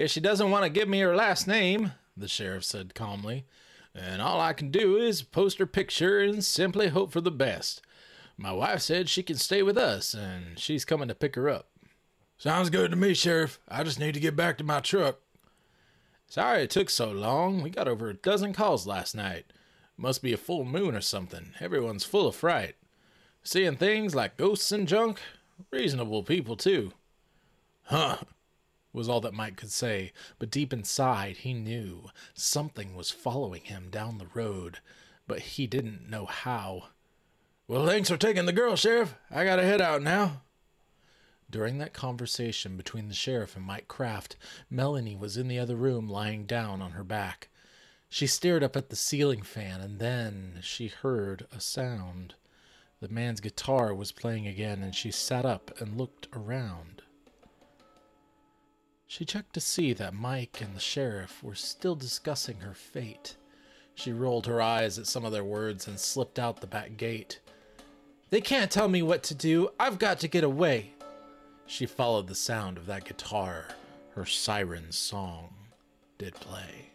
If she doesn't want to give me her last name, the sheriff said calmly, and all I can do is post her picture and simply hope for the best. My wife said she can stay with us, and she's coming to pick her up. Sounds good to me, Sheriff. I just need to get back to my truck. Sorry it took so long. We got over a dozen calls last night. Must be a full moon or something. Everyone's full of fright. Seeing things like ghosts and junk. Reasonable people, too. Huh, was all that Mike could say, but deep inside he knew something was following him down the road, but he didn't know how. Well, thanks for taking the girl, Sheriff. I gotta head out now. During that conversation between the sheriff and Mike Kraft, Melanie was in the other room lying down on her back. She stared up at the ceiling fan and then she heard a sound. The man's guitar was playing again and she sat up and looked around. She checked to see that Mike and the sheriff were still discussing her fate. She rolled her eyes at some of their words and slipped out the back gate. They can't tell me what to do. I've got to get away. She followed the sound of that guitar. Her siren song did play.